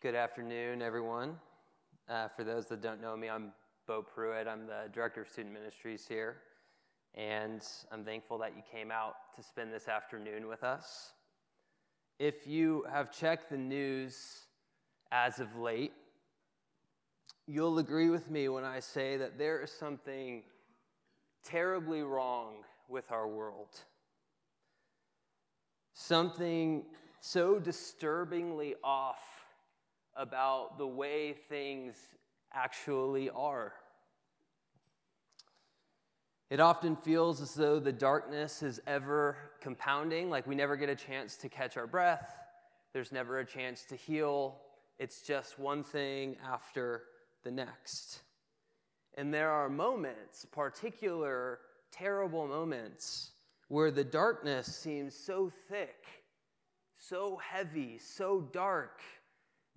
Good afternoon, everyone. Uh, for those that don't know me, I'm Beau Pruitt. I'm the Director of Student Ministries here. And I'm thankful that you came out to spend this afternoon with us. If you have checked the news as of late, you'll agree with me when I say that there is something terribly wrong with our world. Something so disturbingly off about the way things actually are. It often feels as though the darkness is ever compounding, like we never get a chance to catch our breath, there's never a chance to heal. It's just one thing after the next. And there are moments, particular terrible moments, where the darkness seems so thick, so heavy, so dark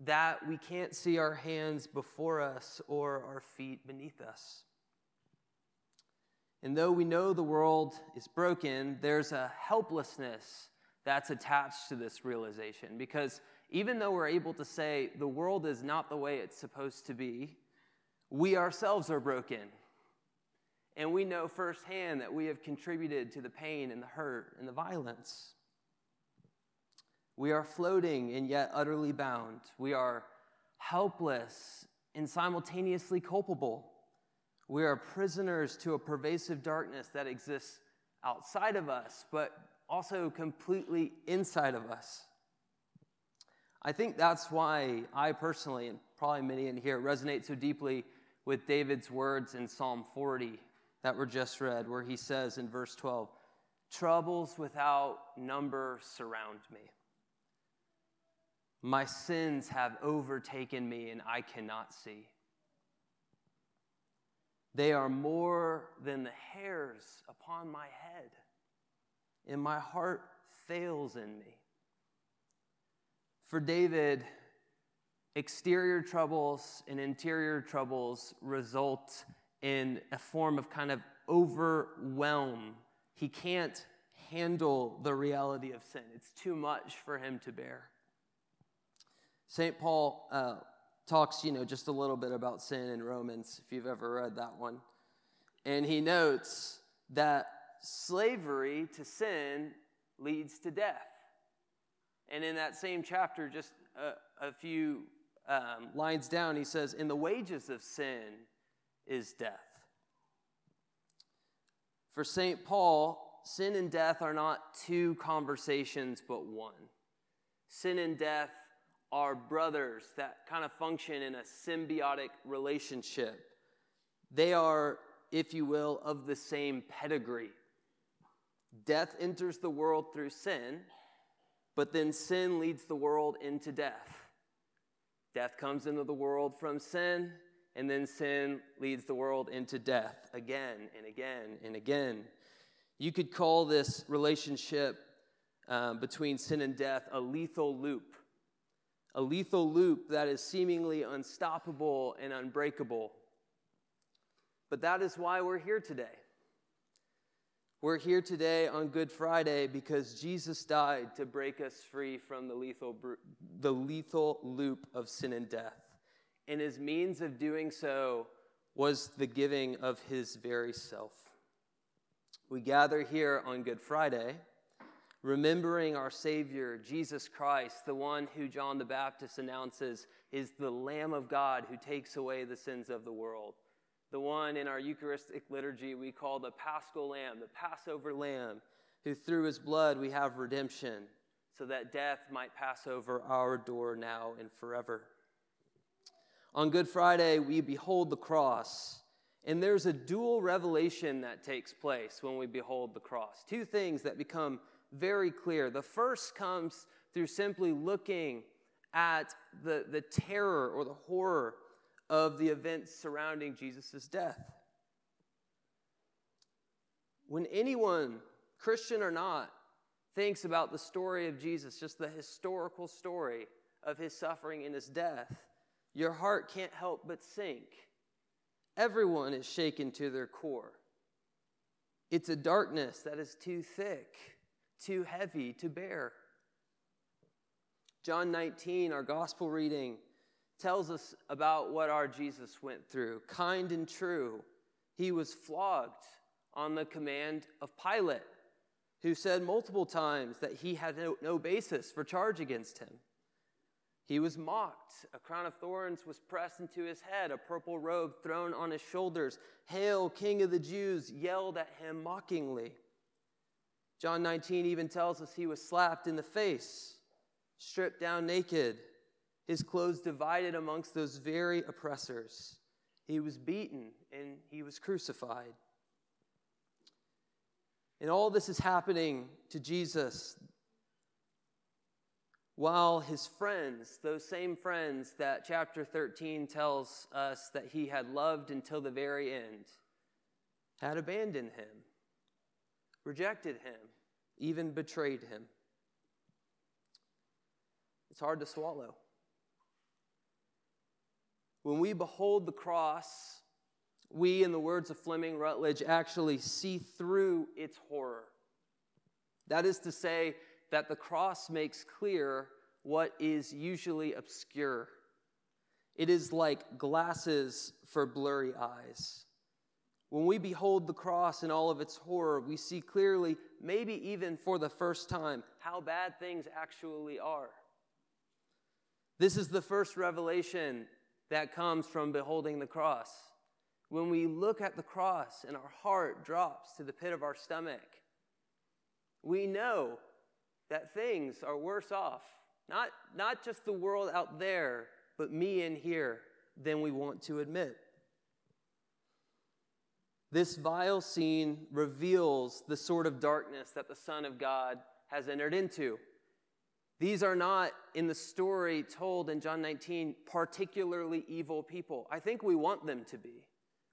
that we can't see our hands before us or our feet beneath us. And though we know the world is broken, there's a helplessness that's attached to this realization. Because even though we're able to say the world is not the way it's supposed to be, we ourselves are broken. And we know firsthand that we have contributed to the pain and the hurt and the violence. We are floating and yet utterly bound. We are helpless and simultaneously culpable. We are prisoners to a pervasive darkness that exists outside of us, but also completely inside of us. I think that's why I personally, and probably many in here, resonate so deeply with David's words in Psalm 40 that were just read, where he says in verse 12, Troubles without number surround me. My sins have overtaken me, and I cannot see. They are more than the hairs upon my head, and my heart fails in me. For David, exterior troubles and interior troubles result in a form of kind of overwhelm. He can't handle the reality of sin, it's too much for him to bear. St. Paul uh, talks, you know, just a little bit about sin in Romans, if you've ever read that one. And he notes that slavery to sin leads to death. And in that same chapter, just a, a few um, lines down, he says, "In the wages of sin is death. For St. Paul, sin and death are not two conversations, but one. Sin and death are brothers that kind of function in a symbiotic relationship. They are, if you will, of the same pedigree. Death enters the world through sin, but then sin leads the world into death. Death comes into the world from sin, and then sin leads the world into death again and again and again. You could call this relationship um, between sin and death a lethal loop a lethal loop that is seemingly unstoppable and unbreakable. But that is why we're here today. We're here today on Good Friday because Jesus died to break us free from the lethal, the lethal loop of sin and death. And his means of doing so was the giving of his very self. We gather here on Good Friday remembering our Savior, Jesus Christ, the one who John the Baptist announces is the Lamb of God who takes away the sins of the world. The one in our Eucharistic liturgy we call the Paschal Lamb, the Passover Lamb, who through his blood we have redemption, so that death might pass over our door now and forever. On Good Friday, we behold the cross. And there's a dual revelation that takes place when we behold the cross. Two things that become very clear. The first comes through simply looking at the, the terror or the horror of the events surrounding Jesus' death. When anyone, Christian or not, thinks about the story of Jesus, just the historical story of his suffering and his death, your heart can't help but sink. Everyone is shaken to their core. It's a darkness that is too thick too heavy to bear. John 19, our gospel reading, tells us about what our Jesus went through. Kind and true, he was flogged on the command of Pilate, who said multiple times that he had no, no basis for charge against him. He was mocked. A crown of thorns was pressed into his head, a purple robe thrown on his shoulders. Hail, King of the Jews, yelled at him mockingly. John 19 even tells us he was slapped in the face, stripped down naked, his clothes divided amongst those very oppressors. He was beaten and he was crucified. And all this is happening to Jesus while his friends, those same friends that chapter 13 tells us that he had loved until the very end, had abandoned him rejected him, even betrayed him. It's hard to swallow. When we behold the cross, we, in the words of Fleming Rutledge, actually see through its horror. That is to say, that the cross makes clear what is usually obscure. It is like glasses for blurry eyes. When we behold the cross in all of its horror, we see clearly, maybe even for the first time, how bad things actually are. This is the first revelation that comes from beholding the cross. When we look at the cross and our heart drops to the pit of our stomach, we know that things are worse off. Not, not just the world out there, but me in here than we want to admit. This vile scene reveals the sort of darkness that the Son of God has entered into. These are not, in the story told in John 19, particularly evil people. I think we want them to be.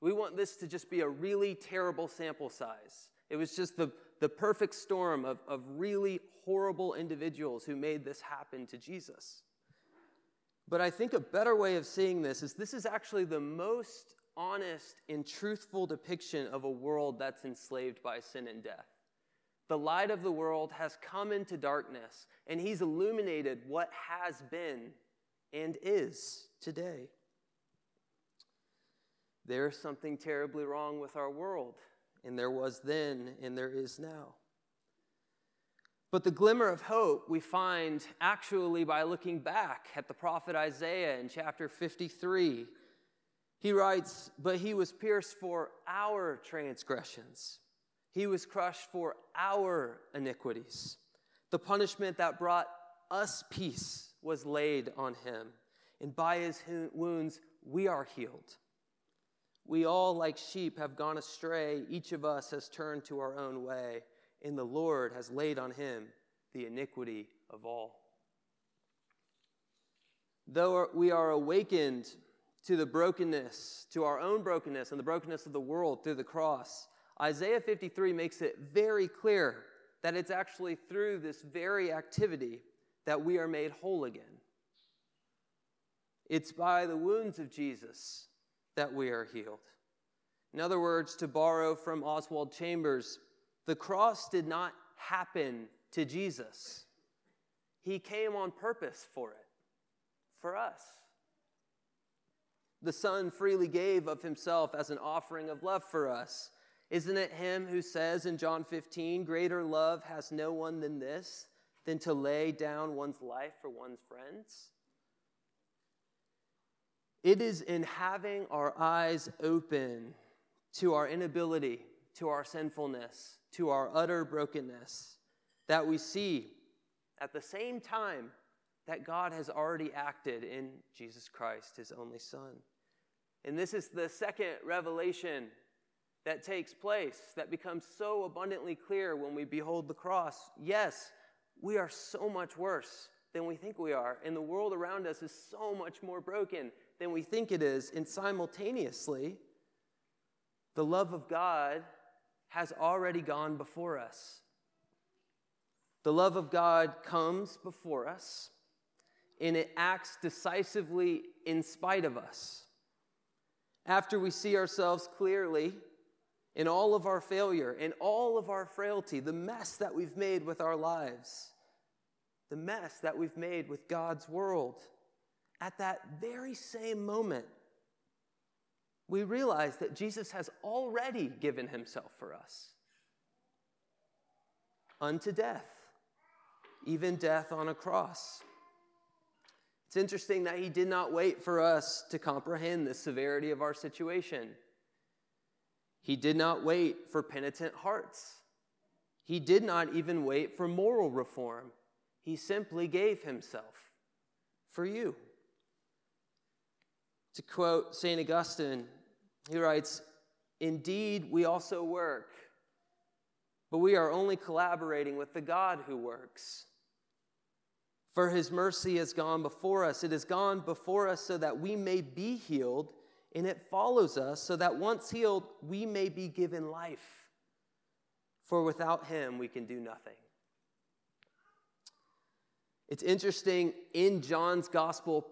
We want this to just be a really terrible sample size. It was just the, the perfect storm of, of really horrible individuals who made this happen to Jesus. But I think a better way of seeing this is this is actually the most honest and truthful depiction of a world that's enslaved by sin and death. The light of the world has come into darkness, and he's illuminated what has been and is today. There's something terribly wrong with our world, and there was then, and there is now. But the glimmer of hope we find actually by looking back at the prophet Isaiah in chapter 53 he writes, But he was pierced for our transgressions, he was crushed for our iniquities. The punishment that brought us peace was laid on him, and by his wounds we are healed. We all, like sheep, have gone astray. Each of us has turned to our own way, and the Lord has laid on him the iniquity of all. Though we are awakened to the brokenness, to our own brokenness and the brokenness of the world through the cross, Isaiah 53 makes it very clear that it's actually through this very activity that we are made whole again. It's by the wounds of Jesus that we are healed. In other words, to borrow from Oswald Chambers, the cross did not happen to Jesus. He came on purpose for it, for us. The Son freely gave of himself as an offering of love for us. Isn't it him who says in John 15, Greater love has no one than this, than to lay down one's life for one's friends? It is in having our eyes open to our inability, to our sinfulness, to our utter brokenness, that we see at the same time that God has already acted in Jesus Christ, his only Son. And this is the second revelation that takes place that becomes so abundantly clear when we behold the cross. Yes, we are so much worse than we think we are, and the world around us is so much more broken than we think it is, and simultaneously, the love of God has already gone before us. The love of God comes before us and it acts decisively in spite of us. After we see ourselves clearly in all of our failure, in all of our frailty, the mess that we've made with our lives, the mess that we've made with God's world, at that very same moment, we realize that Jesus has already given himself for us unto death, even death on a cross. It's interesting that he did not wait for us to comprehend the severity of our situation. He did not wait for penitent hearts. He did not even wait for moral reform. He simply gave himself for you. To quote St. Augustine, he writes, Indeed, we also work, but we are only collaborating with the God who works. For his mercy has gone before us. It has gone before us so that we may be healed, and it follows us so that once healed, we may be given life. For without him, we can do nothing. It's interesting in John's gospel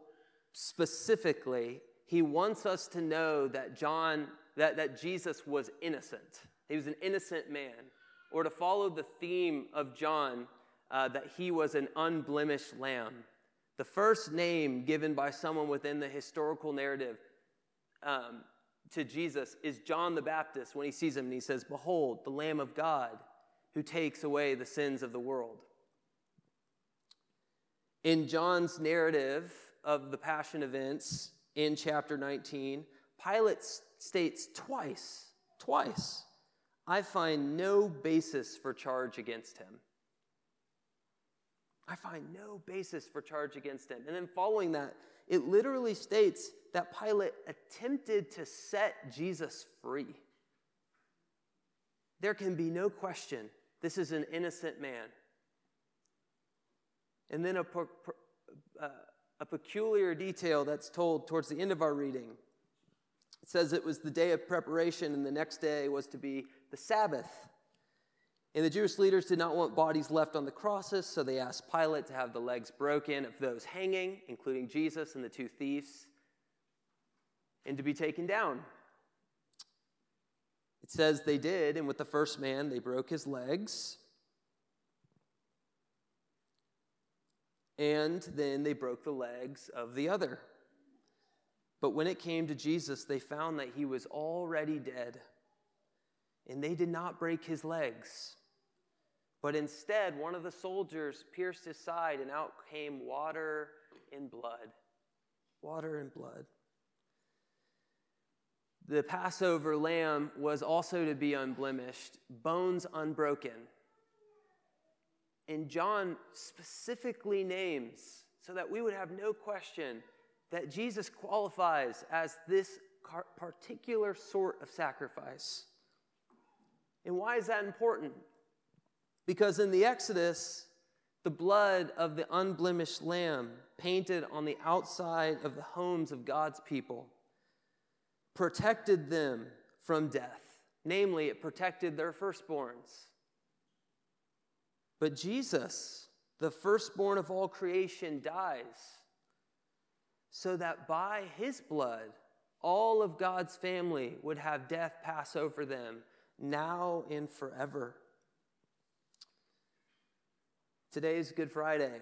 specifically, he wants us to know that John, that, that Jesus was innocent. He was an innocent man. Or to follow the theme of John, uh, that he was an unblemished lamb. The first name given by someone within the historical narrative um, to Jesus is John the Baptist when he sees him and he says, Behold, the Lamb of God who takes away the sins of the world. In John's narrative of the Passion events in chapter 19, Pilate states twice, twice, I find no basis for charge against him. I find no basis for charge against him. And then following that, it literally states that Pilate attempted to set Jesus free. There can be no question this is an innocent man. And then a, uh, a peculiar detail that's told towards the end of our reading. It says it was the day of preparation, and the next day was to be the Sabbath. And the Jewish leaders did not want bodies left on the crosses, so they asked Pilate to have the legs broken of those hanging, including Jesus and the two thieves, and to be taken down. It says they did, and with the first man, they broke his legs. And then they broke the legs of the other. But when it came to Jesus, they found that he was already dead, and they did not break his legs. But instead, one of the soldiers pierced his side, and out came water and blood. Water and blood. The Passover lamb was also to be unblemished, bones unbroken. And John specifically names, so that we would have no question, that Jesus qualifies as this particular sort of sacrifice. And why is that important? Because in the Exodus, the blood of the unblemished lamb painted on the outside of the homes of God's people protected them from death. Namely, it protected their firstborns. But Jesus, the firstborn of all creation, dies so that by his blood, all of God's family would have death pass over them now and forever. Today is Good Friday,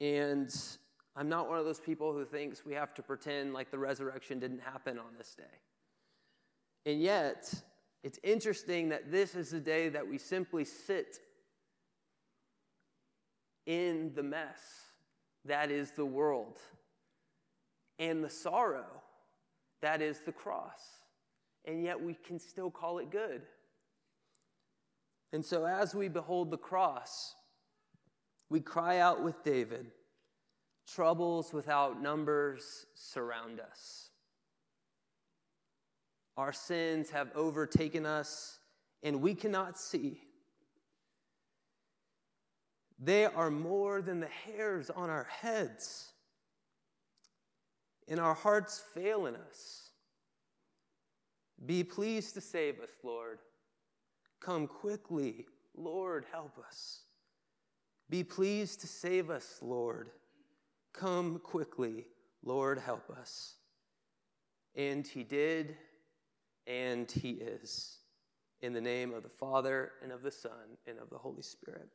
and I'm not one of those people who thinks we have to pretend like the resurrection didn't happen on this day. And yet, it's interesting that this is the day that we simply sit in the mess that is the world and the sorrow that is the cross. And yet we can still call it good. And so, as we behold the cross, we cry out with David troubles without numbers surround us. Our sins have overtaken us, and we cannot see. They are more than the hairs on our heads, and our hearts fail in us. Be pleased to save us, Lord. Come quickly, Lord, help us. Be pleased to save us, Lord. Come quickly, Lord, help us. And he did, and he is. In the name of the Father, and of the Son, and of the Holy Spirit.